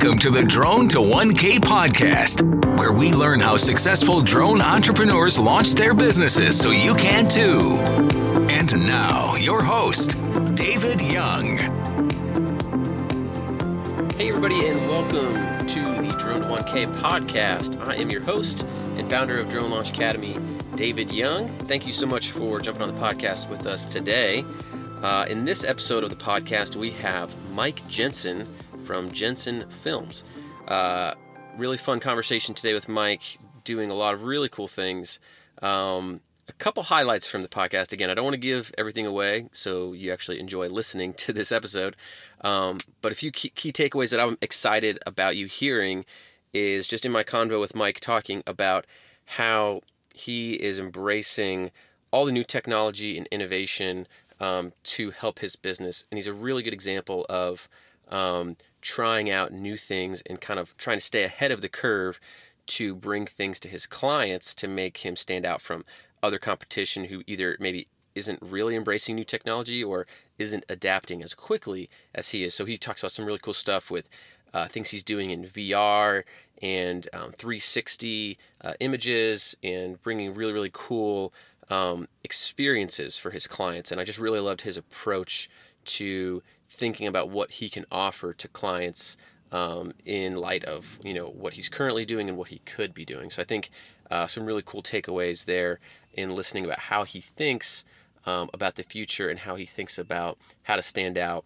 Welcome to the Drone to 1K podcast, where we learn how successful drone entrepreneurs launch their businesses so you can too. And now, your host, David Young. Hey, everybody, and welcome to the Drone to 1K podcast. I am your host and founder of Drone Launch Academy, David Young. Thank you so much for jumping on the podcast with us today. Uh, in this episode of the podcast, we have Mike Jensen from Jensen Films. Uh, really fun conversation today with Mike, doing a lot of really cool things. Um, a couple highlights from the podcast. Again, I don't want to give everything away, so you actually enjoy listening to this episode. Um, but a few key, key takeaways that I'm excited about you hearing is just in my convo with Mike talking about how he is embracing all the new technology and innovation um, to help his business. And he's a really good example of um, trying out new things and kind of trying to stay ahead of the curve to bring things to his clients to make him stand out from other competition who either maybe isn't really embracing new technology or isn't adapting as quickly as he is. So he talks about some really cool stuff with uh, things he's doing in VR and um, 360 uh, images and bringing really, really cool um, experiences for his clients. And I just really loved his approach to thinking about what he can offer to clients um, in light of you know what he's currently doing and what he could be doing. So I think uh, some really cool takeaways there in listening about how he thinks um, about the future and how he thinks about how to stand out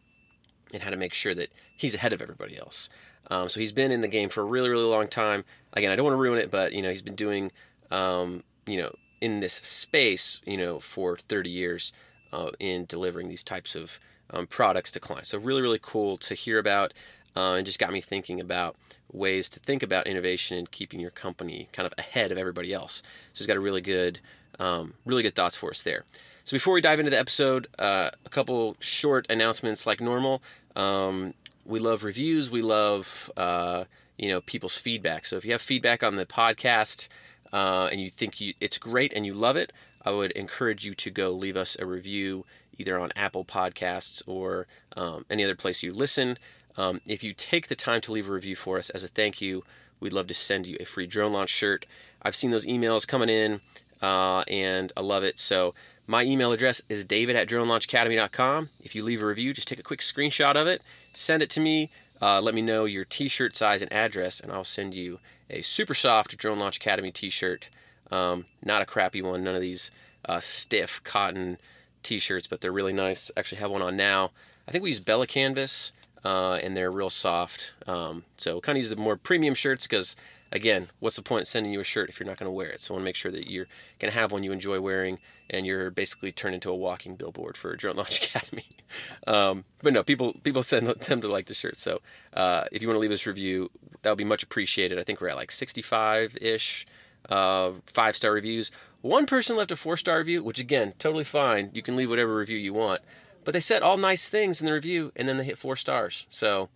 and how to make sure that he's ahead of everybody else. Um, so he's been in the game for a really, really long time. Again, I don't want to ruin it, but you know he's been doing um, you know in this space you know for 30 years uh, in delivering these types of um, products to clients. So really, really cool to hear about, uh, and just got me thinking about ways to think about innovation and keeping your company kind of ahead of everybody else. So he's got a really good, um, really good thoughts for us there. So before we dive into the episode, uh, a couple short announcements like normal. Um, we love reviews. We love uh, you know people's feedback. So if you have feedback on the podcast uh, and you think you, it's great and you love it, I would encourage you to go leave us a review either on Apple Podcasts or um, any other place you listen. Um, if you take the time to leave a review for us as a thank you, we'd love to send you a free drone launch shirt. I've seen those emails coming in uh, and I love it. So my email address is david at dronelaunchacademy.com. If you leave a review, just take a quick screenshot of it, send it to me. Uh, let me know your t-shirt size and address, and I'll send you a super soft Drone Launch Academy t-shirt. Um, not a crappy one. None of these uh, stiff cotton t-shirts, but they're really nice. Actually, have one on now. I think we use Bella Canvas, uh, and they're real soft. Um, so kind of use the more premium shirts because, again, what's the point sending you a shirt if you're not going to wear it? So I want to make sure that you're going to have one you enjoy wearing, and you're basically turned into a walking billboard for Drone Launch Academy. um, but no, people people send them to like the shirt. So uh, if you want to leave us review, that would be much appreciated. I think we're at like 65 ish uh, five star reviews. One person left a four star review, which again, totally fine. You can leave whatever review you want. But they said all nice things in the review and then they hit four stars. So,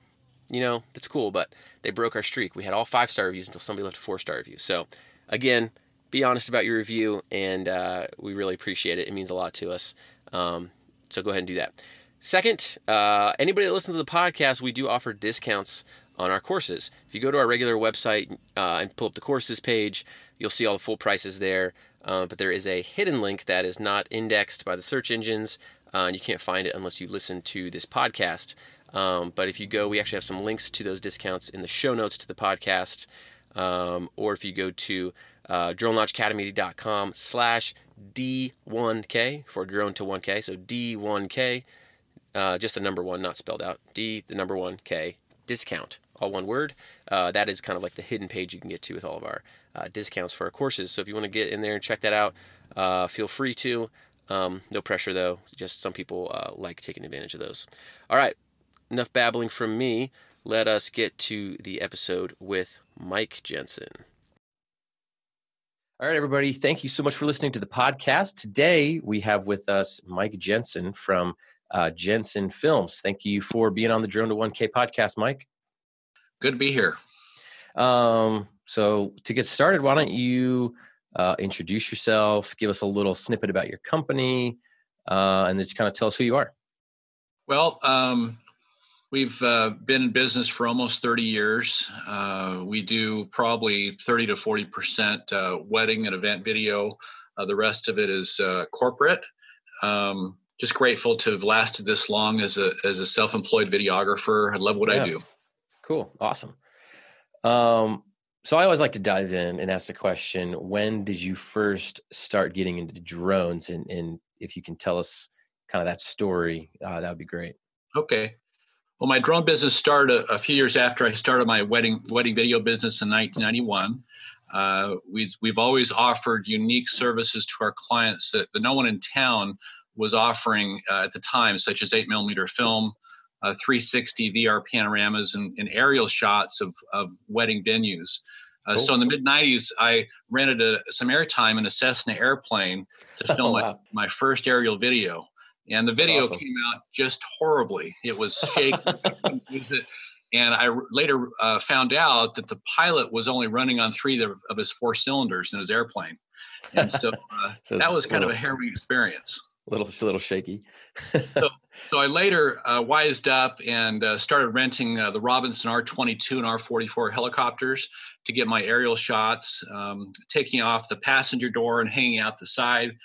you know, that's cool, but they broke our streak. We had all five star reviews until somebody left a four star review. So, again, be honest about your review and uh, we really appreciate it. It means a lot to us. Um, so, go ahead and do that. Second, uh, anybody that listens to the podcast, we do offer discounts on our courses. If you go to our regular website uh, and pull up the courses page, you'll see all the full prices there. Uh, but there is a hidden link that is not indexed by the search engines, uh, and you can't find it unless you listen to this podcast. Um, but if you go, we actually have some links to those discounts in the show notes to the podcast. Um, or if you go to uh, dronelaunchacademy.com slash D1K for drone to 1K. So D1K, uh, just the number one, not spelled out. D, the number one, K, discount all one word. Uh, that is kind of like the hidden page you can get to with all of our uh, discounts for our courses. So if you want to get in there and check that out, uh, feel free to. Um, no pressure though. Just some people uh, like taking advantage of those. All right, enough babbling from me. Let us get to the episode with Mike Jensen. All right, everybody. Thank you so much for listening to the podcast. Today we have with us Mike Jensen from uh, Jensen Films. Thank you for being on the Drone to 1K podcast, Mike. Good to be here. Um, so to get started, why don't you uh, introduce yourself, give us a little snippet about your company, uh, and just kind of tell us who you are. Well, um, We've uh, been in business for almost 30 years. Uh, we do probably 30 to 40 percent uh, wedding and event video. Uh, the rest of it is uh, corporate. Um, just grateful to have lasted this long as a as a self-employed videographer. I love what yeah. I do. Cool, awesome. Um, so I always like to dive in and ask the question: When did you first start getting into drones? And, and if you can tell us kind of that story, uh, that would be great. Okay. Well, my drone business started a, a, few years after I started my wedding wedding video business in 1991. Uh, we've we've always offered unique services to our clients that, that no one in town was offering uh, at the time, such as eight millimeter film, uh, 360 VR panoramas, and, and, aerial shots of of wedding venues. Uh, cool. So in the mid 90s, I rented a, some airtime in a Cessna airplane to film oh, wow. my, my first aerial video and the video awesome. came out just horribly. It was shaky. it. And I later uh, found out that the pilot was only running on three of, his four cylinders in his airplane, and so, uh, so that was kind of a harrowing experience. A little, little shaky. so, so I later uh, wised up and uh, started renting uh, the Robinson R22 and R44 helicopters to get my aerial shots, um, taking off the passenger door and hanging out the side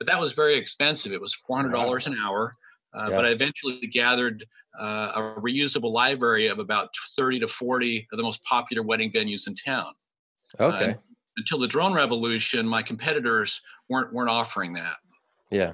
but that was very expensive. It was $400 wow. an hour. Uh, yeah. But I eventually gathered uh, a reusable library of about 30 to 40 of the most popular wedding venues in town. Okay. Uh, until the drone revolution, my competitors weren't weren't offering that. Yeah.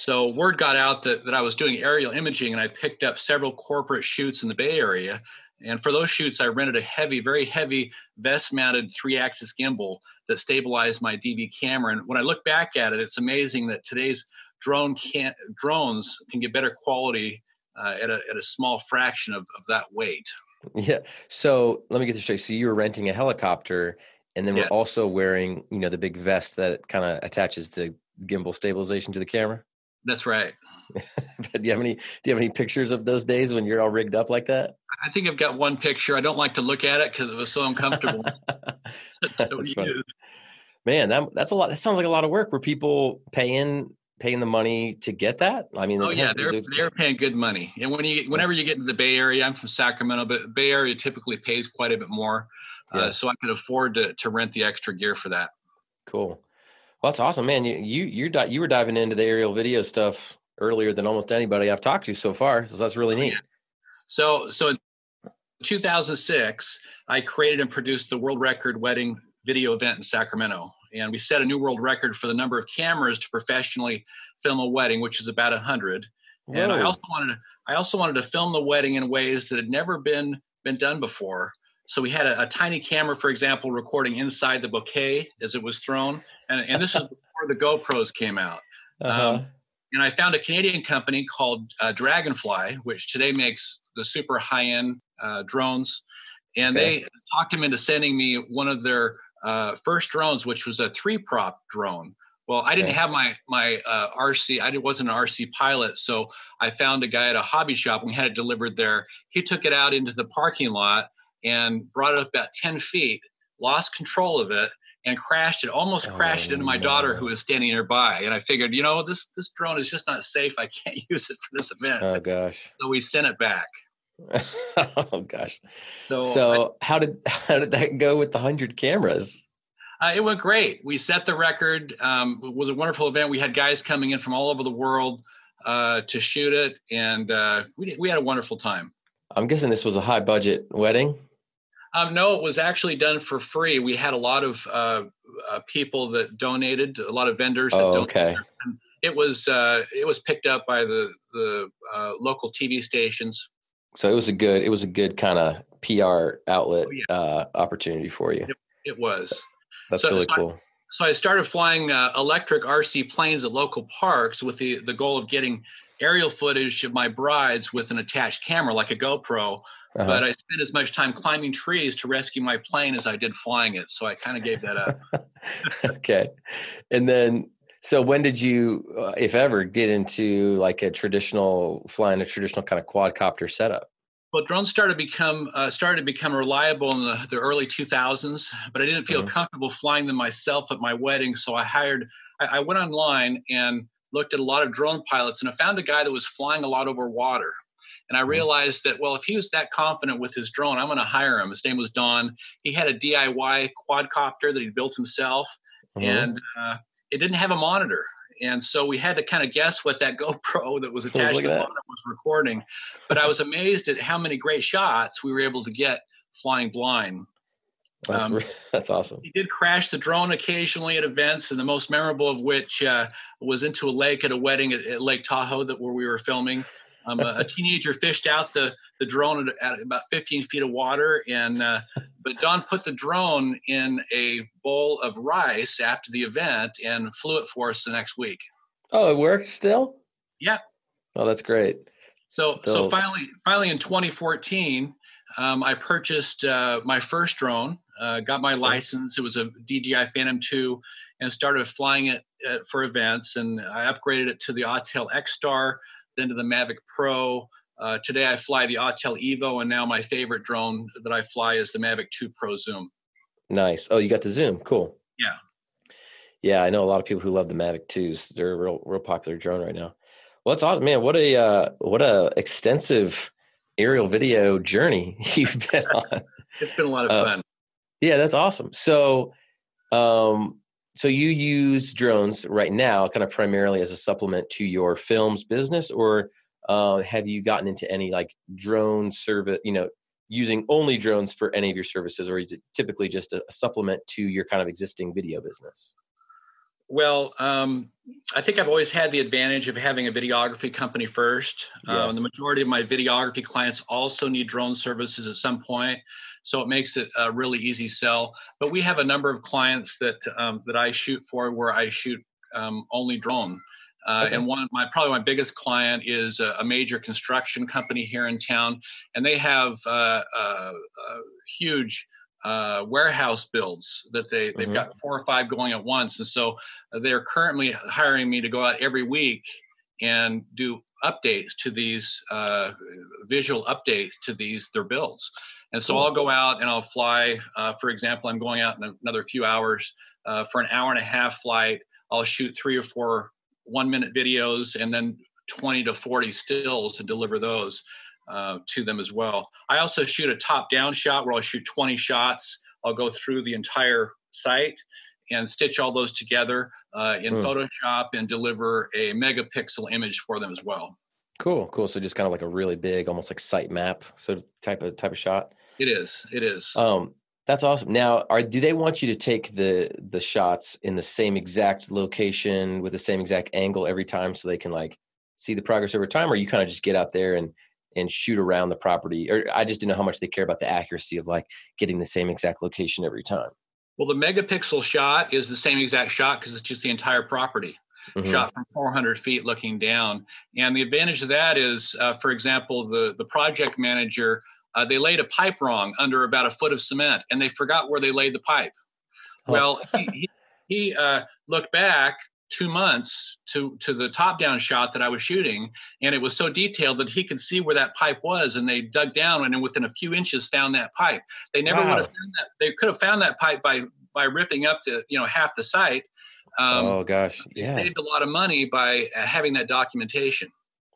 So word got out that, that I was doing aerial imaging, and I picked up several corporate shoots in the Bay Area. And for those shoots, I rented a heavy, very heavy vest-mounted three-axis gimbal that stabilized my DV camera. And when I look back at it, it's amazing that today's drone can drones can get better quality uh, at, a, at a small fraction of, of that weight. Yeah. So let me get this straight. So you were renting a helicopter, and then yes. we're also wearing, you know, the big vest that kind of attaches the gimbal stabilization to the camera. That's right. do you have any? Do you have any pictures of those days when you're all rigged up like that? I think I've got one picture. I don't like to look at it because it was so uncomfortable. Man, that that's a lot. That sounds like a lot of work. Were people paying paying the money to get that? I mean, oh yeah, they're they're paying good money. And when you whenever you get into the Bay Area, I'm from Sacramento, but Bay Area typically pays quite a bit more. Uh, yeah. Uh, so I could afford to to rent the extra gear for that. Cool. Well, that's awesome, man. You you you you were diving into the aerial video stuff earlier than almost anybody I've talked to so far. So that's really oh, neat. So so in 2006, I created and produced the world record wedding video event in Sacramento, and we set a new world record for the number of cameras to professionally film a wedding, which is about hundred. And I also wanted to I also wanted to film the wedding in ways that had never been been done before. So we had a, a, tiny camera, for example, recording inside the bouquet as it was thrown, and, and this is before the GoPros came out. Uh-huh. Um, and I found a Canadian company called uh, Draganfly, which today makes the super high-end uh, drones, and okay. they talked him into sending me one of their uh, first drones, which was a three-prop drone. Well, I didn't okay. have my my uh, RC. I wasn't an RC pilot, so I found a guy at a hobby shop and had it delivered there. He took it out into the parking lot and brought it up about 10 feet, lost control of it, and crashed it, almost oh, crashed into my no. daughter who was standing nearby. And I figured, you know, this this drone is just not safe. I can't use it for this event. Oh gosh. So we sent it back. oh gosh. So so I, how did how did that go with the hundred cameras? Uh, it went great. We set the record. Um, it was a wonderful event. We had guys coming in from all over the world uh, to shoot it, and uh, we we had a wonderful time. I'm guessing this was a high budget wedding. Um, no, it was actually done for free. We had a lot of uh, uh, people that donated, a lot of vendors. That oh, okay. It was uh, it was picked up by the the uh, local TV stations. So it was a good it was a good kind of PR outlet oh, yeah. Uh, opportunity for you. It, it was. That's so, really so cool. I, so I started flying uh, electric RC planes at local parks with the the goal of getting aerial footage of my brides with an attached camera like a GoPro uh-huh. But I spent as much time climbing trees to rescue my plane as I did flying it. So I kind of gave that up. okay. And then, so when did you, uh, if ever, get into like a traditional flying a traditional kind of quadcopter setup? Well, drones started to become uh, started to become reliable in the, the early 2000s, but I didn't feel mm-hmm. comfortable flying them myself at my wedding. So I hired. I, I went online and looked at a lot of drone pilots, and I found a guy that was flying a lot over water. And I mm-hmm. realized that, well, if he was that confident with his drone, I'm going to hire him. His name was Don. He had a DIY quadcopter that he built himself, mm-hmm. and uh, it didn't have a monitor. And so we had to kind of guess what that GoPro that was attached to the monitor was recording. But I was amazed at how many great shots we were able to get flying blind. That's, um, that's awesome. He did crash the drone occasionally at events, and the most memorable of which uh, was into a lake at a wedding at, at Lake Tahoe that where we were filming. Um, a, a, teenager fished out the, the drone at, at about 15 feet of water, and uh, but Don put the drone in a bowl of rice after the event and flew it for us the next week. Oh, it worked still. Yeah. Oh, that's great. So so, so finally finally in 2014, um, I purchased uh, my first drone, uh, got my license. It was a DJI Phantom 2, and started flying it uh, for events. And I upgraded it to the Autel X Star, then to the Mavic Pro. Uh, today I fly the Autel Evo, and now my favorite drone that I fly is the Mavic 2 Pro Zoom. Nice. Oh, you got the Zoom. Cool. Yeah. Yeah, I know a lot of people who love the Mavic 2s. They're a real, real popular drone right now. Well, that's awesome, man. What a uh, what a extensive aerial video journey you've been on. it's been a lot of uh, fun. Yeah, that's awesome. So, um, so you use drones right now, kind of primarily as a supplement to your films business, or uh, have you gotten into any like drone service? You know, using only drones for any of your services, or is it typically just a, a supplement to your kind of existing video business? Well, um, I think I've always had the advantage of having a videography company first. Yeah. Um, the majority of my videography clients also need drone services at some point, so it makes it a really easy sell. But we have a number of clients that um, that I shoot for where I shoot um, only drone. Uh, okay. And one of my probably my biggest client is a, a, major construction company here in town, and they have uh, a, a huge uh, warehouse builds that they they've mm-hmm. got four or five going at once, and so uh, they're currently hiring me to go out every week and do updates to these uh, visual updates to these their builds. And so cool. I'll go out and I'll fly. Uh, for example, I'm going out in another few hours uh, for an hour and a half flight. I'll shoot three or four one minute videos and then 20 to 40 stills to deliver those uh, to them as well. I also shoot a top down shot where I'll shoot 20 shots. I'll go through the entire site and stitch all those together uh, in mm. Photoshop and deliver a megapixel image for them as well. Cool, cool. So just kind of like a really big, almost like site map sort of type of type of shot. It is. It is. Um, that's awesome. Now, are do they want you to take the the shots in the same exact location with the same exact angle every time, so they can like see the progress over time, or you kind of just get out there and and shoot around the property or i just didn't know how much they care about the accuracy of like getting the same exact location every time well the megapixel shot is the same exact shot because it's just the entire property mm-hmm. shot from 400 feet looking down and the advantage of that is uh, for example the the project manager uh, they laid a pipe wrong under about a foot of cement and they forgot where they laid the pipe oh. well he, he, he uh, looked back two months to to the top down shot that I was shooting, and it was so detailed that he could see where that pipe was, and they dug down and within a few inches found that pipe. They never wow. would have found that. They could have found that pipe by by ripping up the you know half the site. Um, oh gosh, yeah, saved a lot of money by uh, having that documentation.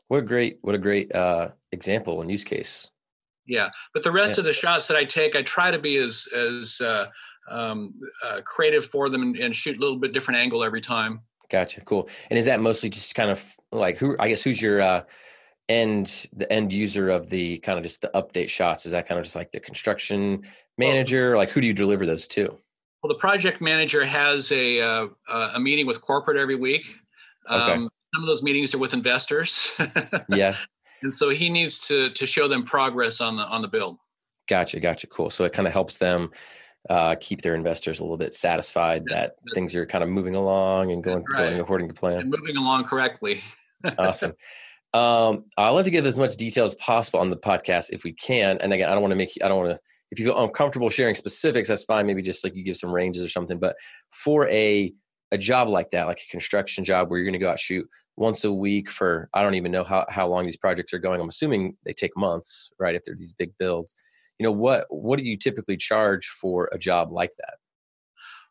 What a great what a great uh, example and use case. Yeah, but the rest yeah. of the shots that I take, I try to be as as uh, um, uh, creative for them and, and, shoot a little bit different angle every time. Gotcha. Cool. And is that mostly just kind of like who? I guess who's your uh, end the end user of the kind of just the update shots? Is that kind of just like the construction manager? Like who do you deliver those to? Well, the project manager has a uh, a meeting with corporate every week. Um, okay. Some of those meetings are with investors. yeah. And so he needs to to show them progress on the on the build. Gotcha. Gotcha. Cool. So it kind of helps them uh, keep their investors a little bit satisfied that things are kind of moving along and going, right. going according to plan. And moving along correctly. awesome. Um, I'd love to give as much detail as possible on the podcast if we can. And again, I don't want to make I don't want to if you feel uncomfortable sharing specifics, that's fine. Maybe just like you give some ranges or something. But for a a job like that, like a construction job where you're going to go out shoot once a week for I don't even know how how long these projects are going. I'm assuming they take months, right? If they're these big builds you know what what do you typically charge for a job like that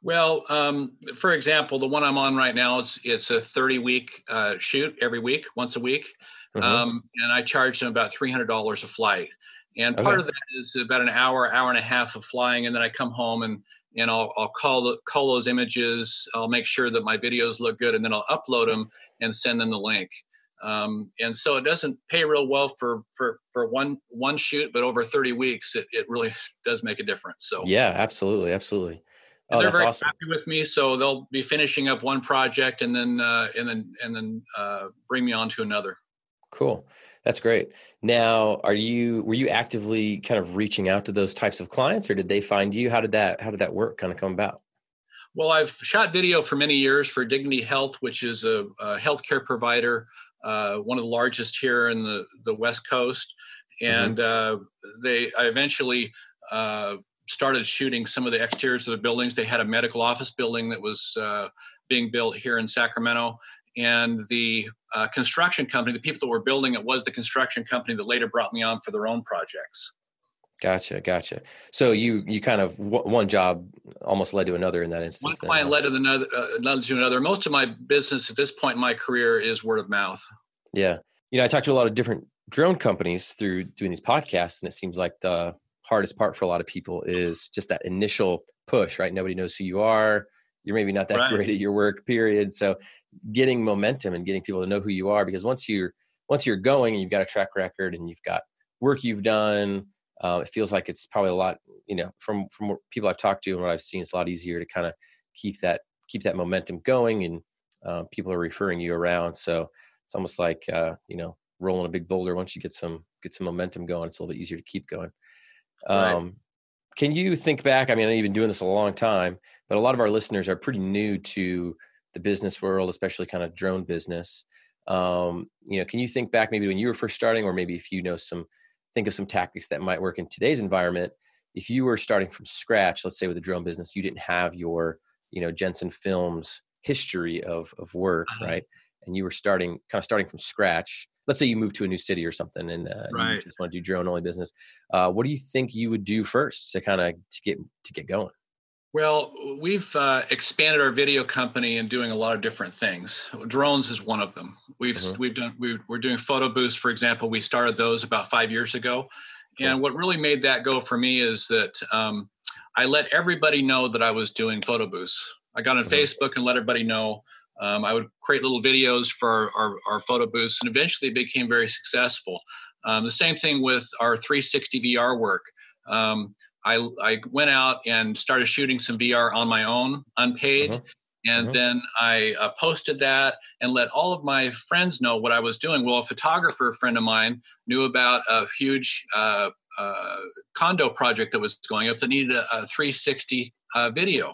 well um, for example the one i'm on right now is it's a 30 week uh, shoot every week once a week mm-hmm. um, and I charge them about three hundred dollars a flight. And part okay. of that is about an hour, hour and a half of flying, and then I come home and and I'll I'll call call those images. I'll make sure that my videos look good, and then I'll upload them and send them the link. Um, and so it doesn't pay real well for for for one one shoot, but over 30 weeks, it, it really does make a difference. So yeah, absolutely, absolutely. Oh, they're very awesome. happy with me, so they'll be finishing up one project and then uh, and then and then uh, bring me on to another. Cool, that's great. Now, are you were you actively kind of reaching out to those types of clients, or did they find you? How did that How did that work? Kind of come about? Well, I've shot video for many years for Dignity Health, which is a, a healthcare provider uh, one of the largest here in the, the West Coast. And mm-hmm. they I eventually uh, started shooting some of the exteriors of the buildings. They had a medical office building that was uh, being built here in Sacramento. And the construction company, the people that were building it, was the construction company that later brought me on for their own projects. Gotcha, gotcha. So you you kind of one job almost led to another in that instance. One client led to another, uh, led to another. Most of my business at this point in my career is word of mouth. Yeah, you know, I talked to a lot of different drone companies through doing these podcasts, and it seems like the hardest part for a lot of people is just that initial push. Right, nobody knows who you are. You're maybe not that right. great at your work. Period. So, getting momentum and getting people to know who you are, because once you're once you're going and you've got a track record and you've got work you've done uh, it feels like it's probably a lot you know from from people i've talked to and what i've seen it's a lot easier to kind of keep that keep that momentum going and uh, people are referring you around. So it's almost like uh, you know rolling a big boulder once you get some get some momentum going it's a little bit easier to keep going. Um, right. can you think back i mean i've been doing this a long time but a lot of our listeners are pretty new to the business world especially kind of drone business. Um, you know can you think back maybe when you were first starting or maybe if you know some think of some tactics that might work in today's environment. If you were starting from scratch let's say with a drone business you didn't have your you know jensen films history of of work uh-huh. right? And you were starting kind of starting from scratch. Let's say you moved to a new city or something and uh, right. you just want to do drone only business. Uh, what do you think you would do first to kind of to get to get going well, we've uh, expanded our video company and doing a lot of different things. Drones is one of them. We've mm-hmm. we've done we, are doing photo booths, for example. We started those about five years ago, cool. and what really made that go for me is that um, I let everybody know that I was doing photo booths. I got on mm-hmm. Facebook and let everybody know. Um, I would create little videos for our, our, our, photo booths, and eventually it became very successful. Um, the same thing with our 360 VR work. Um, I, I went out and started shooting some VR on my own, unpaid. Uh-huh. And uh-huh. then I uh, posted that and let all of my friends know what I was doing. Well, a photographer friend of mine knew about a huge uh, uh, condo project that was going up that needed a, a 360 uh, video.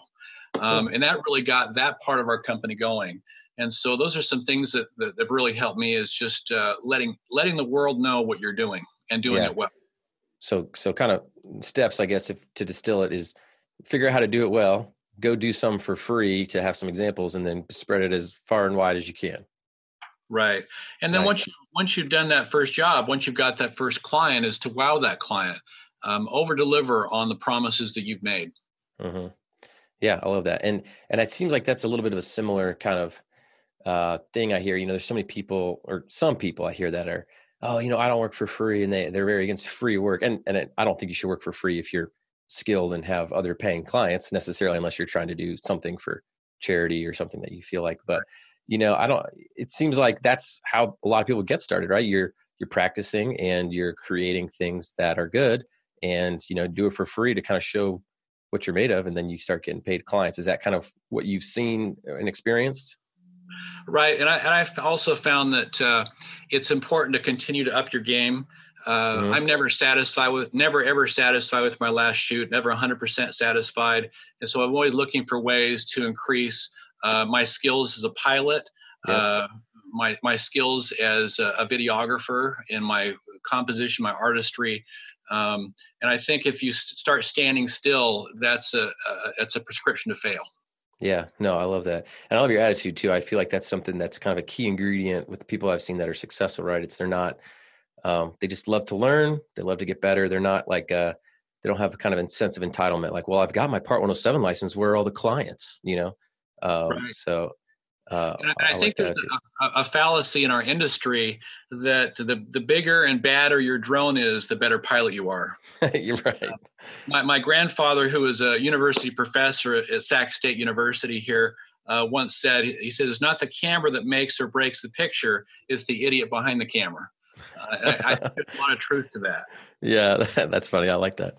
Um, and that really got that part of our company going. And so those are some things that, that have really helped me is just uh, letting letting the world know what you're doing and doing yeah. it well so so kind of steps i guess if to distill it is figure out how to do it well go do some for free to have some examples and then spread it as far and wide as you can. Right. And then nice. once you once you've done that first job once you've got that first client is to wow that client. Um, over deliver on the promises that you've made. Mm-hmm. yeah i love that. And and it seems like that's a little bit of a similar kind of uh, thing i hear. You know there's so many people or some people i hear that are oh, you know, I don't work for free, and they they're very against free work. And and it, I don't think you should work for free if you're skilled and have other paying clients necessarily, unless you're trying to do something for charity or something that you feel like. But you know, I don't. It seems like that's how a lot of people get started, right? You're you're practicing and you're creating things that are good, and you know, do it for free to kind of show what you're made of, and then you start getting paid clients. Is that kind of what you've seen and experienced? Right, and I and I've also found that uh, it's important to continue to up your game. Uh, mm-hmm. I'm never satisfied with, never ever satisfied with my last shoot, never 100% satisfied, and so I'm always looking for ways to increase uh, my skills as a pilot, yeah. uh, my my skills as a, a, videographer, in my composition, my artistry, um, and I think if you start standing still, that's a, a that's a prescription to fail. Yeah, no, I love that. And I love your attitude too. I feel like that's something that's kind of a key ingredient with the people I've seen that are successful, right? It's they're not um, they just love to learn, they love to get better. They're not like uh they don't have a kind of a sense of entitlement like, well, I've got my part 107 license, where are all the clients, you know? Um, right. so Uh, and I, I, I think like there's a, a, fallacy in our industry that the, the bigger and badder your drone is, the better pilot you are. You're right. Uh, my, my grandfather, who is a university professor at Sac State University here, uh, once said, he says, it's not the camera that makes or breaks the picture, it's the idiot behind the camera. Uh, I, I think there's a lot of truth to that. Yeah, that's funny. I like that.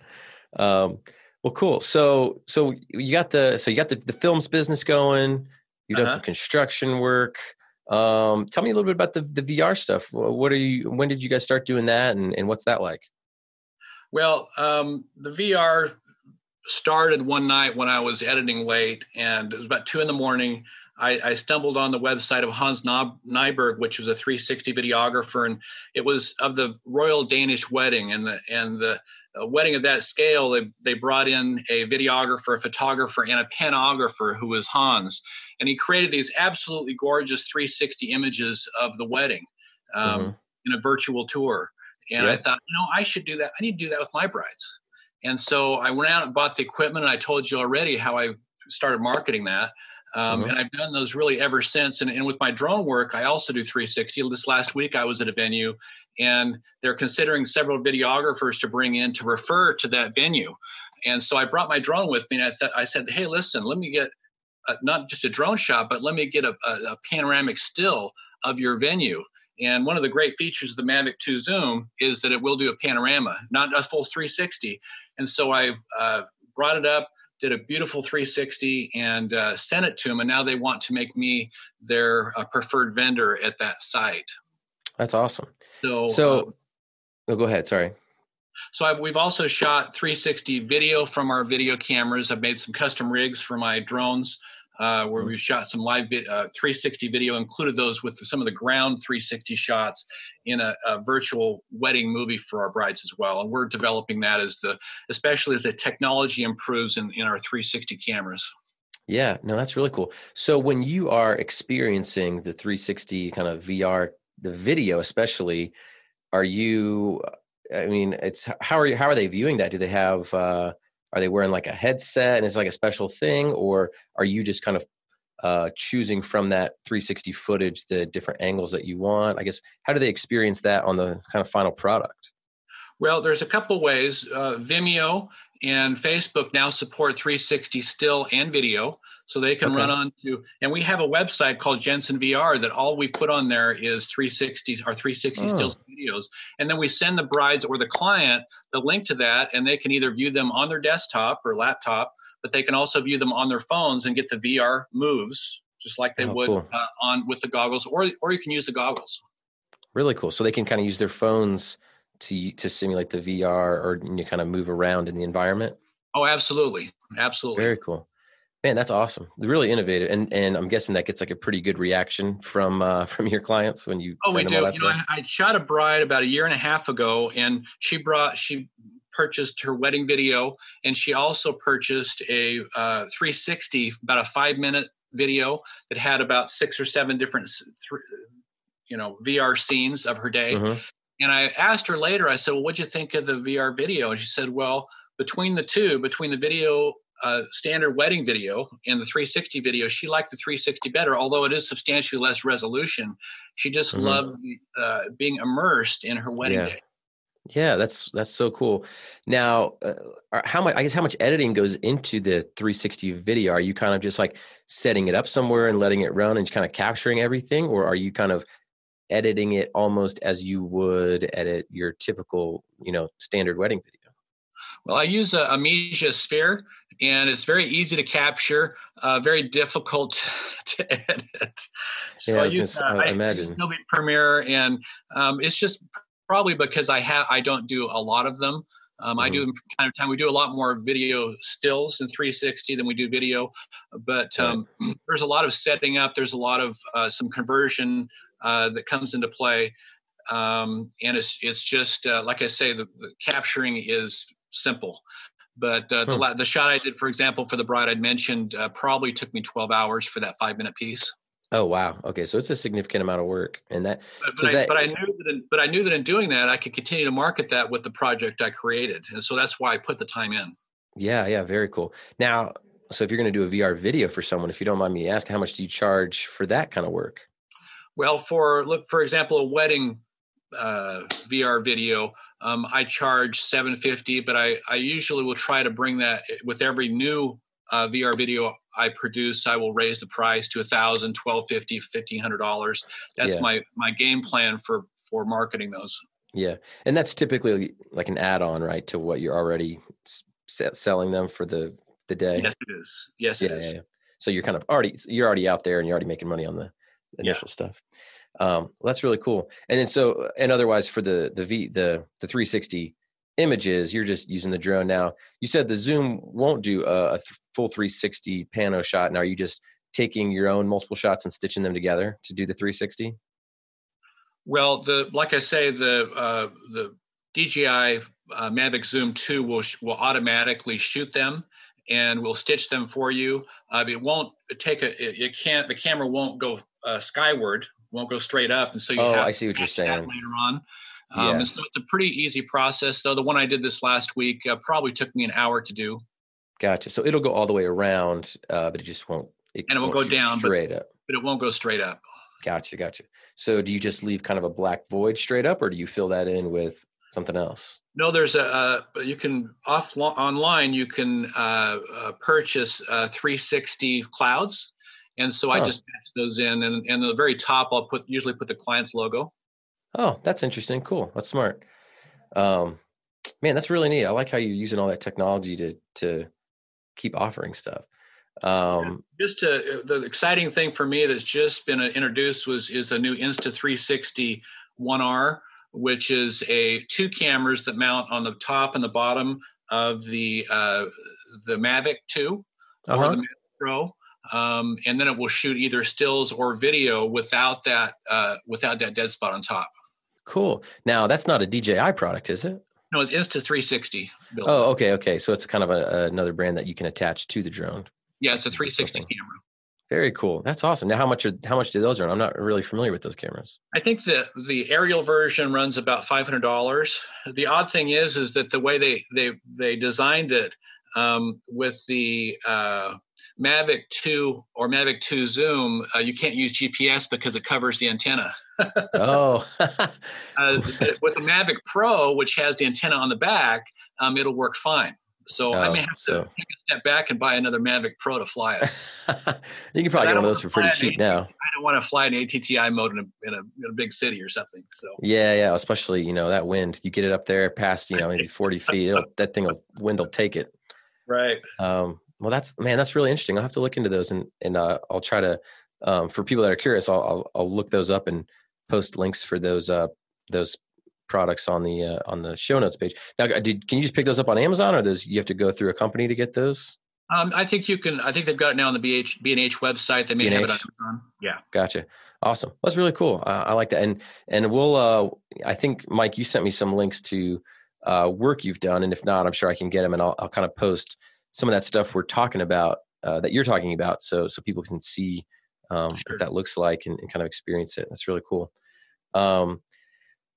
Um, well, cool. So, so you got the so you got the, the films business going. You've done uh-huh. some construction work. Um, tell me a little bit about the the VR stuff. What are you? When did you guys start doing that, and and what's that like? Well, um, the VR started one night when I was editing late, and it was about two in the morning. I, I stumbled on the website of Hans Nyberg, which was a 360 videographer, and it was of the royal Danish wedding. And the and the wedding of that scale, they, they brought in a videographer, a photographer, and a panographer who was Hans, and he created these absolutely gorgeous 360 images of the wedding um, mm-hmm. in a virtual tour. And I thought, you know, I should do that. I need to do that with my brides. And so I went out and bought the equipment, and I told you already how I started marketing that. Um, mm-hmm. And I've done those really ever since. And, and with my drone work, I also do 360. This last week, I was at a venue, and they're considering several videographers to bring in to refer to that venue. And so I brought my drone with me, and I said, I said hey, listen, let me get a, not just a drone shot, but let me get a, a, panoramic still of your venue. And one of the great features of the Mavic 2 Zoom is that it will do a panorama, not a full 360. And so I uh, brought it up, did a beautiful 360, and uh, sent it to them. And now they want to make me their uh, preferred vendor at that site. That's awesome. So, so uh, oh, go ahead. Sorry. So I've, we've also shot 360 video from our video cameras. I've made some custom rigs for my drones uh, where we've shot some live vi- uh, 360 video, included those with some of the ground 360 shots in a, a, virtual wedding movie for our brides as well. And we're developing that as the, especially as the technology improves in, in our 360 cameras. Yeah, no, that's really cool. So when you are experiencing the 360 kind of VR, the video especially, are you? I mean, it's how are you? How are they viewing that? Do they have? Uh, are they wearing like a headset and it's like a special thing, or are you just kind of uh, choosing from that 360 footage the different angles that you want? I guess how do they experience that on the kind of final product? Well, there's a couple ways. Uh, Vimeo and Facebook now support 360 still and video, so they can okay. run on to. And we have a website called Jensen VR that all we put on there is 360 our 360 oh. stills videos, and then we send the brides or the client the link to that, and they can either view them on their desktop or laptop, but they can also view them on their phones and get the VR moves just like they oh, would cool. uh, on with the goggles, or or you can use the goggles. Really cool. So they can kind of use their phones to to simulate the VR or you kind of move around in the environment? Oh, absolutely, absolutely. Very cool, man. That's awesome. Really innovative, and and I'm guessing that gets like a pretty good reaction from uh, from your clients when you. Oh, we do. You know, I, I shot a bride about a year and a half ago, and she brought she purchased her wedding video, and she also purchased a uh, 360, about a five minute video that had about six or seven different, you know, VR scenes of her day. Mm-hmm. And I asked her later, I said, Well, what'd you think of the VR video? And she said, Well, between the two, between the video, uh, standard wedding video and the 360 video, she liked the 360 better, although it is substantially less resolution. She just mm-hmm. loved uh, being immersed in her wedding yeah. day. Yeah, that's that's so cool. Now, uh, how much? I guess how much editing goes into the 360 video? Are you kind of just like setting it up somewhere and letting it run and kind of capturing everything, or are you kind of editing it almost as you would edit your typical, you know, standard wedding video? Well, I use a, a media sphere and it's very easy to capture, uh, very difficult to edit. So yeah, I, I use, uh, I imagine Adobe Premiere, and um, it's just probably because I have I don't do a lot of them. Um, mm-hmm. I do mm-hmm. from time to time. We do a lot more video stills in 360 than we do video, but um, right. there's a lot of setting up. There's a lot of uh, some conversion uh, that comes into play. Um, and it's it's just uh, like I say, the, the, capturing is simple. But uh, the, hmm. the shot I did, for example, for the bride I'd mentioned, uh, probably took me 12 hours for that five minute piece. Oh wow! Okay, so it's a significant amount of work, and that. But, but, I, that, but I, knew that. In, but I knew that in doing that, I could continue to market that with the project I created, and so that's why I put the time in. Yeah, yeah, very cool. Now, so if you're going to do a VR video for someone, if you don't mind me asking, how much do you charge for that kind of work? Well, for look, for example, a wedding uh, VR video, um, I charge 750, but I, I usually will try to bring that with every new uh, VR video I produce, I will raise the price to a thousand, twelve fifty, fifteen hundred dollars. That's yeah. my my game plan for for marketing those. Yeah, and that's typically like an add-on, right, to what you're already s- selling them for the the day. Yes, it is. Yes, yeah, it is. Yeah, so you're kind of already you're already out there and you're already making money on the initial stuff. Um, well, that's really cool. And then so and otherwise for the the V the the 360 images, you're just using the drone now. You said the zoom won't do a, a full 360 pano shot. Now, are you just taking your own multiple shots and stitching them together to do the 360? Well, the like I say, the uh, the DJI uh, Mavic Zoom 2 will will automatically shoot them and will stitch them for you. Uh, it won't take a it, it, can't the camera won't go uh, skyward, won't go straight up, and so you oh, have I see what you're saying later on. Um, yeah. So it's a pretty easy process. Though the one I did this last week uh, probably took me an hour to do. Gotcha. So it'll go all the way around, uh, but it just won't. It and it will go down straight but, up. But it won't go straight up. Gotcha, gotcha. So do you just leave kind of a black void straight up, or do you fill that in with something else? No, there's a uh, you can off online you can uh, uh, purchase 360 clouds, and so I just patch those in, and and the very top I'll put usually put the client's logo. Oh, that's interesting. Cool. That's smart. Um, man, that's really neat. I like how you're using all that technology to to keep offering stuff. Um. Just to, uh, the exciting thing for me that's just been uh, introduced was is the new Insta360 1R, which is a two cameras that mount on the top and the bottom of the uh, the Mavic 2 uh-huh. or the Mavic Pro. Um, and then it will shoot either stills or video without that uh, without that dead spot on top. Cool. Now that's not a DJI product, is it? No, it's Insta360. Oh, okay, okay. So it's kind of a, another brand that you can attach to the drone. Yeah, it's a 360 camera. Very cool. That's awesome. Now, how much are how much do those run? I'm not really familiar with those cameras. I think the the aerial version runs about five hundred dollars. The odd thing is, is that the way they they they designed it um, with the uh, Mavic 2 or Mavic 2 Zoom, uh, you can't use GPS because it covers the antenna. oh. uh, with the Mavic Pro, which has the antenna on the back, um, it'll work fine. So oh, I may have so. to take a step back and buy another Mavic Pro to fly it. you can probably get one of those for pretty cheap now. I don't want to fly an ATTI mode in a, in a, in a big city or something. So yeah, yeah, especially you know that wind. You get it up there past you know maybe forty feet, that thing will wind will take it. Right. Um, well, that's man, that's really interesting. I'll have to look into those, and and uh, I'll try to um, for people that are curious, I'll, I'll, I'll look those up and post links for those uh, those products on the uh, on the show notes page. Now, did can you just pick those up on Amazon, or those you have to go through a company to get those? Um, I think you can. I think they've got it now on the BH B&H website. They may B&H. have it on Amazon. Yeah. Gotcha. Awesome. That's really cool. Uh, I like that. And and we'll. Uh, I think Mike, you sent me some links to uh, work you've done, and if not, I'm sure I can get them, and I'll, I'll kind of post some of that stuff we're talking about uh, that you're talking about, so so people can see um, sure. what that looks like and, and, kind of experience it. That's really cool. Um,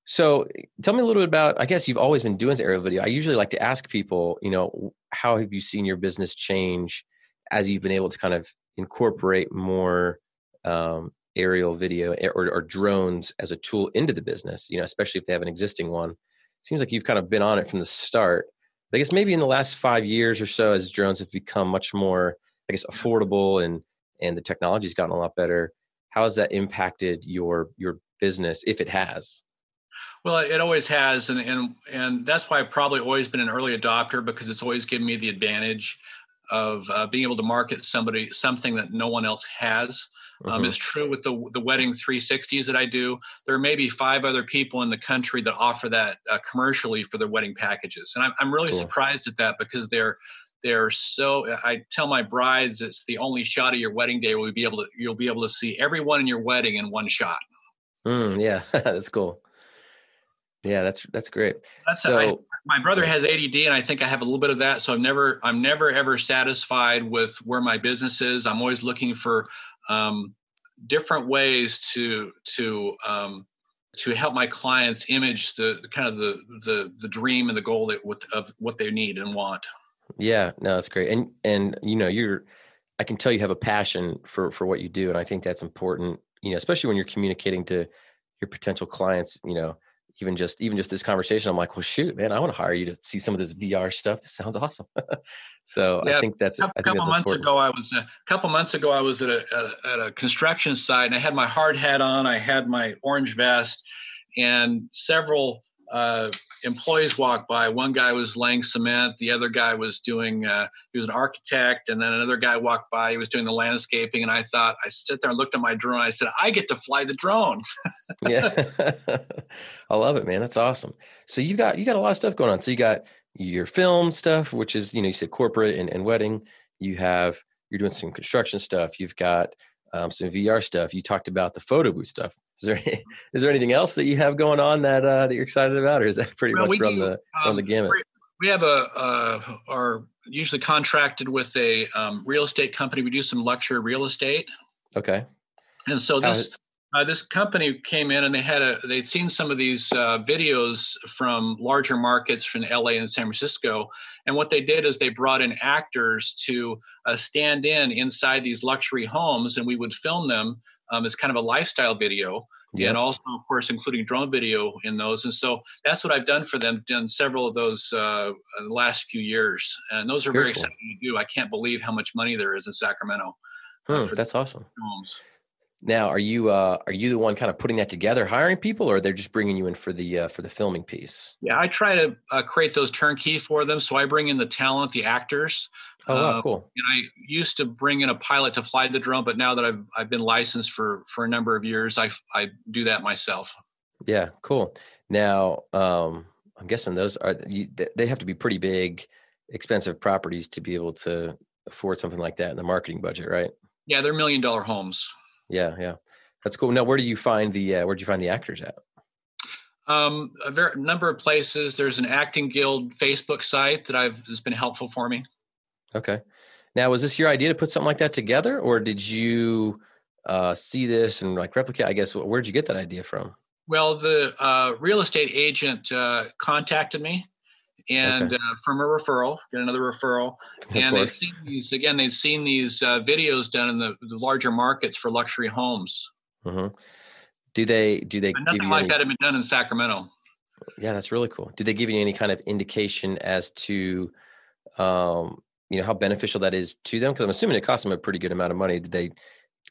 so tell me a little bit about. I guess you've always been doing aerial video. I usually like to ask people, you know, how have you seen your business change as you've been able to kind of incorporate more um, aerial video eh, or, or drones as a tool into the business? You know, especially if they have an existing one. Seems like you've kind of been on it from the start. I guess maybe in the last five years or so, as drones have become much more, I guess, affordable and and the technology's gotten a lot better. How has that impacted your your business, if it has? Well, it always has, and and and that's why I've probably always been an early adopter because it's always given me the advantage of uh, being able to market somebody something that no one else has. Um, mm-hmm. It's true with the the wedding 360s that I do. There may be five other people in the country that offer that uh, commercially for their wedding packages, and I'm I'm really cool. surprised at that because they're they're so. I tell my brides it's the only shot of your wedding day where you'll be able to you'll be able to see everyone in your wedding in one shot. Mm, yeah, that's cool. Yeah, that's that's great. That's so. I, my brother has ADD, and I think I have a little bit of that. So I'm never I'm never ever satisfied with where my business is. I'm always looking for um, different ways to to um, to help my clients image the kind of the the the dream and the goal that, with, of what they need and want. Yeah, no, that's great. And and you know, you're I can tell you have a passion for for what you do and I think that's important, you know, especially when you're communicating to your potential clients, you know, even just even just this conversation i'm like well shoot man i want to hire you to see some of this vr stuff this sounds awesome so yeah, i think that's a couple, that's months important. ago i was a couple months ago i was at a, at a, at a construction site and i had my hard hat on i had my orange vest and several uh, employees walked by. One guy was laying cement. The other guy was doing. Uh, he was an architect, and then another guy walked by. He was doing the landscaping, and I thought I sit there and looked at my drone. I said, I get to fly the drone. yeah, I love it, man. That's awesome. So you got you got a lot of stuff going on. So you got your film stuff, which is you know you said corporate and, and wedding. You have you're doing some construction stuff. You've got um, some VR stuff. You talked about the photo booth stuff. Is there any, is there anything else that you have going on that uh, that you're excited about, or is that pretty well, much from the from um, the gamut? We have a uh, are usually contracted with a um, real estate company. We do some luxury real estate. Okay. And so this uh, this company came in and they had a they'd seen some of these uh, videos from larger markets from LA and San Francisco, and what they did is they brought in actors to uh, stand in inside these luxury homes, and we would film them um, as kind of a lifestyle video. Yep. And also, of course, including drone video in those. And so that's what I've done for them, done several of those uh, in the last few years. And those are very, very exciting to do. I can't believe how much money there is in Sacramento. Hmm, that's awesome. Homes. Now, are you uh, are you the one kind of putting that together, hiring people, or they're just bringing you in for the uh, for the filming piece? Yeah, I try to uh, create those turnkey for them. So I bring in the talent, the actors. Oh, wow, uh, cool. And I used to bring in a pilot to fly the drone, but now that I've I've been licensed for for a number of years, I I do that myself. Yeah, cool. Now, um, I'm guessing those are you, they have to be pretty big, expensive properties to be able to afford something like that in the marketing budget, right? Yeah, they're million dollar homes. Yeah, yeah, that's cool. Now, where do you find the uh, where do you find the actors at? Um, a very, number of places. There's an acting guild Facebook site that I've has been helpful for me. Okay. Now, was this your idea to put something like that together, or did you uh, see this and like replicate? I guess where did you get that idea from? Well, the uh, real estate agent uh, contacted me and okay. uh, from a referral, get another referral. Of and they've seen these again. They've seen these uh, videos done in the, the, larger markets for luxury homes. Mm-hmm. Do they? Do they? And nothing like any, that had been done in Sacramento. Yeah, that's really cool. Did they give you any kind of indication as to, um, you know, how beneficial that is to them? Because I'm assuming it costs them a pretty good amount of money. Did they?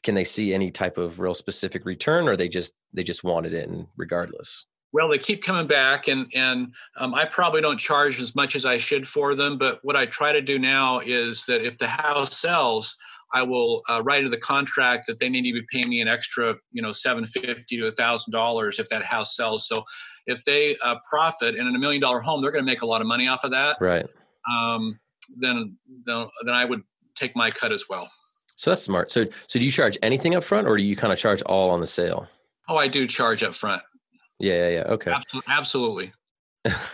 Can they see any type of real specific return, or they just they just wanted it and regardless? Well they keep coming back and and um, i probably don't charge as much as i should for them but what i try to do now is that if the house sells i will uh, write in the contract that they need to be paying me an extra you know 750 to a thousand dollars if that house sells. So if they uh, profit in a million dollar home they're going to make a lot of money off of that. Right. Um, then, then then i would take my cut as well. So that's smart. So so do you charge anything up front or do you kind of charge all on the sale? Oh i do charge up front yeah, yeah, yeah. Okay. Absolutely.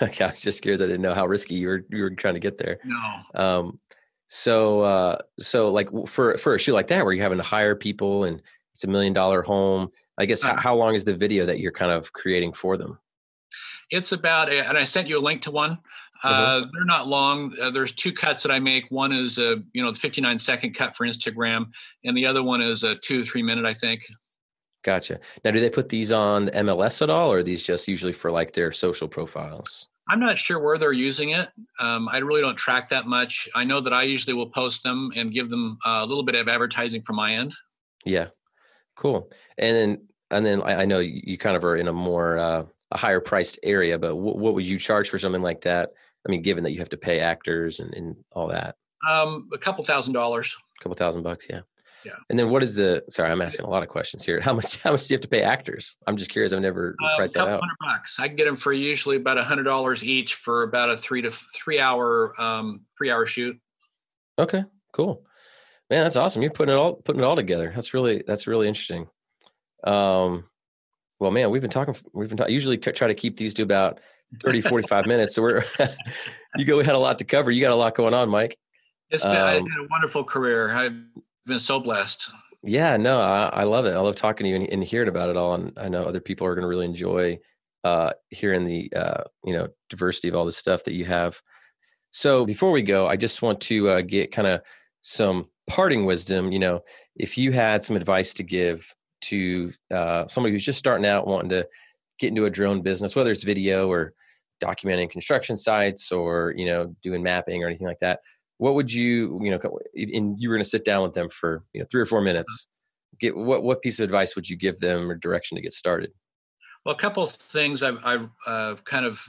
okay, I was just curious. I didn't know how risky you were you were trying to get there. No. Um. So, uh, so like for for a shoe like that, where you're having to hire people and it's a million dollar home. I guess uh, how, how long is the video that you're kind of creating for them? It's about, and I sent you a link to one. Uh, mm-hmm. They're not long. Uh, there's two cuts that I make. One is a you know the 59 second cut for Instagram, and the other one is a two to three minute, I think. Gotcha. Now, do they put these on MLS at all, or are these just usually for like their social profiles? I'm not sure where they're using it. Um, I really don't track that much. I know that I usually will post them and give them a little bit of advertising from my end. Yeah, cool. And then, and then I, I know you kind of are in a more uh, a higher priced area, but w- what would you charge for something like that? I mean, given that you have to pay actors and, and all that. Um, a couple thousand dollars. A couple thousand bucks, yeah. Yeah. And then what is the? Sorry, I'm asking a lot of questions here. How much? How much do you have to pay actors? I'm just curious. I've never uh, priced that out. Hundred bucks. I can get them for usually about a hundred dollars each for about a three to three hour um three hour shoot. Okay, cool. Man, that's awesome. You're putting it all putting it all together. That's really that's really interesting. Um, well, man, we've been talking. We've been talking. Usually try to keep these to about 30, 45 minutes. So we're you go We had a lot to cover. You got a lot going on, Mike. It's been um, I had a wonderful career. I've been so blessed. Yeah, no, I, I love it. I love talking to you and, and, hearing about it all. And I know other people are going to really enjoy uh, hearing the uh, you know diversity of all the stuff that you have. So before we go, I just want to uh, get kind of some parting wisdom. You know, if you had some advice to give to uh, somebody who's just starting out, wanting to get into a drone business, whether it's video or documenting construction sites or you know doing mapping or anything like that, what would you you know? And you were going to sit down with them for you know three or four minutes. Get what what piece of advice would you give them or direction to get started? Well, a couple of things I've, I've uh, kind of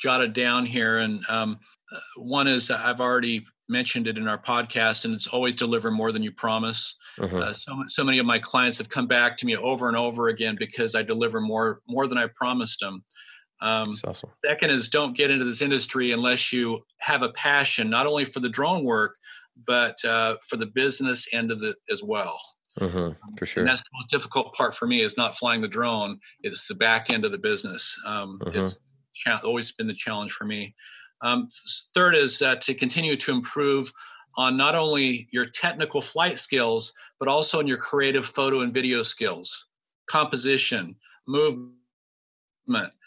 jotted down here, and um, uh, one is I've already mentioned it in our podcast, and it's always deliver more than you promise. Uh-huh. Uh, so so many of my clients have come back to me over and over again because I deliver more more than I promised them. Um, awesome. Second is don't get into this industry unless you have a passion not only for the drone work, but uh, for the business end of it as well. Mm-hmm, for sure. And that's the most difficult part for me is not flying the drone. It's the back end of the business. Um, mm-hmm. It's cha- always been the challenge for me. Um, third is uh, to continue to improve on not only your technical flight skills, but also in your creative photo and video skills, composition, movement,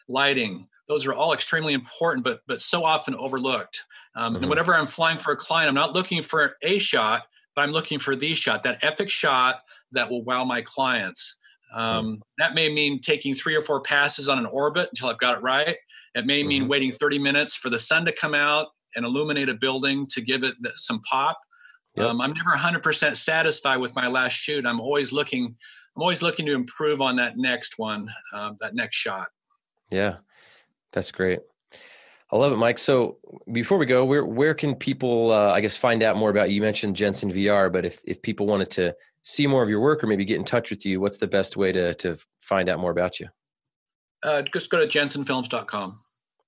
lighting. Those are all extremely important, but but so often overlooked. Um, mm-hmm. And whenever I'm flying for a client, I'm not looking for a shot, but I'm looking for the shot, that epic shot that will wow my clients. Um, mm-hmm. that may mean taking three or four passes on an orbit until I've got it right. It may mean mm-hmm. waiting 30 minutes for the sun to come out and illuminate a building to give it some pop. Yep. Um, I'm never 100% satisfied with my last shoot. I'm always looking. I'm always looking to improve on that next one, uh, that next shot. Yeah, that's great. I love it, Mike. So before we go, where where can people, uh, I guess, find out more about you? You mentioned Jensen VR, but if if people wanted to see more of your work or maybe get in touch with you, what's the best way to to find out more about you? Uh, just go to jensenfilms.com.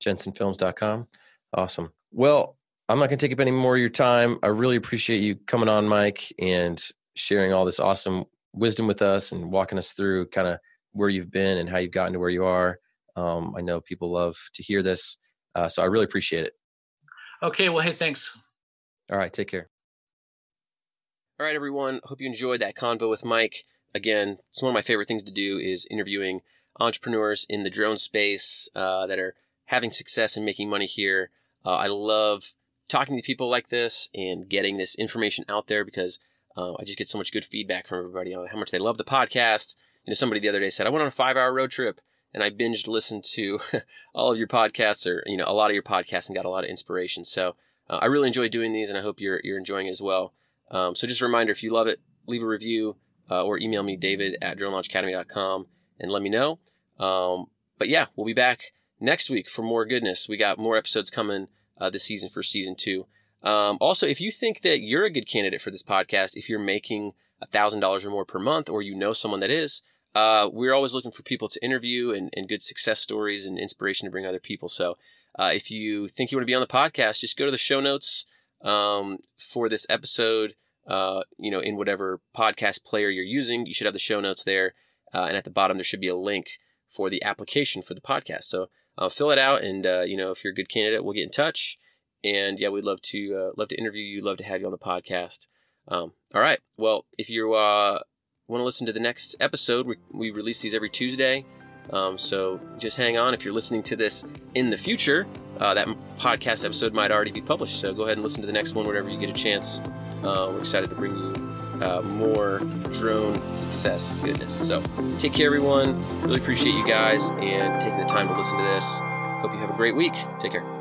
Jensenfilms.com. Awesome. Well, I'm not going to take up any more of your time. I really appreciate you coming on, Mike, and sharing all this awesome wisdom with us and walking us through kind of where you've been and how you've gotten to where you are. Um, I know people love to hear this. Uh, so I really appreciate it. Okay. Well, hey, thanks. All right. Take care. All right, everyone. Hope you enjoyed that convo with Mike. Again, it's one of my favorite things to do is interviewing entrepreneurs in the drone space uh, that are having success and making money here. Uh, I love talking to people like this and getting this information out there because uh, I just get so much good feedback from everybody on how much they love the podcast. You know, somebody the other day said, I went on a five hour road trip and I binged listened to all of your podcasts or, you know, a lot of your podcasts and got a lot of inspiration. So uh, I really enjoy doing these and I hope you're, you're enjoying it as well. Um, so just a reminder, if you love it, leave a review uh, or email me, david at dronelaunchacademy.com and let me know. Um, but yeah, we'll be back next week for more goodness. We got more episodes coming uh, this season for season two. Um, also, if you think that you're a good candidate for this podcast, if you're making $1,000 or more per month, or you know someone that is, uh, we're always looking for people to interview and, and, good success stories and inspiration to bring other people. So uh, if you think you want to be on the podcast, just go to the show notes um, for this episode. Uh, you know, in whatever podcast player you're using, you should have the show notes there. Uh, and at the bottom, there should be a link for the application for the podcast. So uh, fill it out, and uh, you know if you're a good candidate, we'll get in touch. And yeah, we'd love to love to interview you. Love to have you on the podcast. Um, all right. Well, if you want to listen to the next episode, we, we release these every Tuesday. Um, so just hang on. If you're listening to this in the future, uh, that podcast episode might already be published. So go ahead and listen to the next one whenever you get a chance. Uh, we're excited to bring you uh, more drone success goodness. So take care, everyone. Really appreciate you guys and taking the time to listen to this. Hope you have a great week. Take care.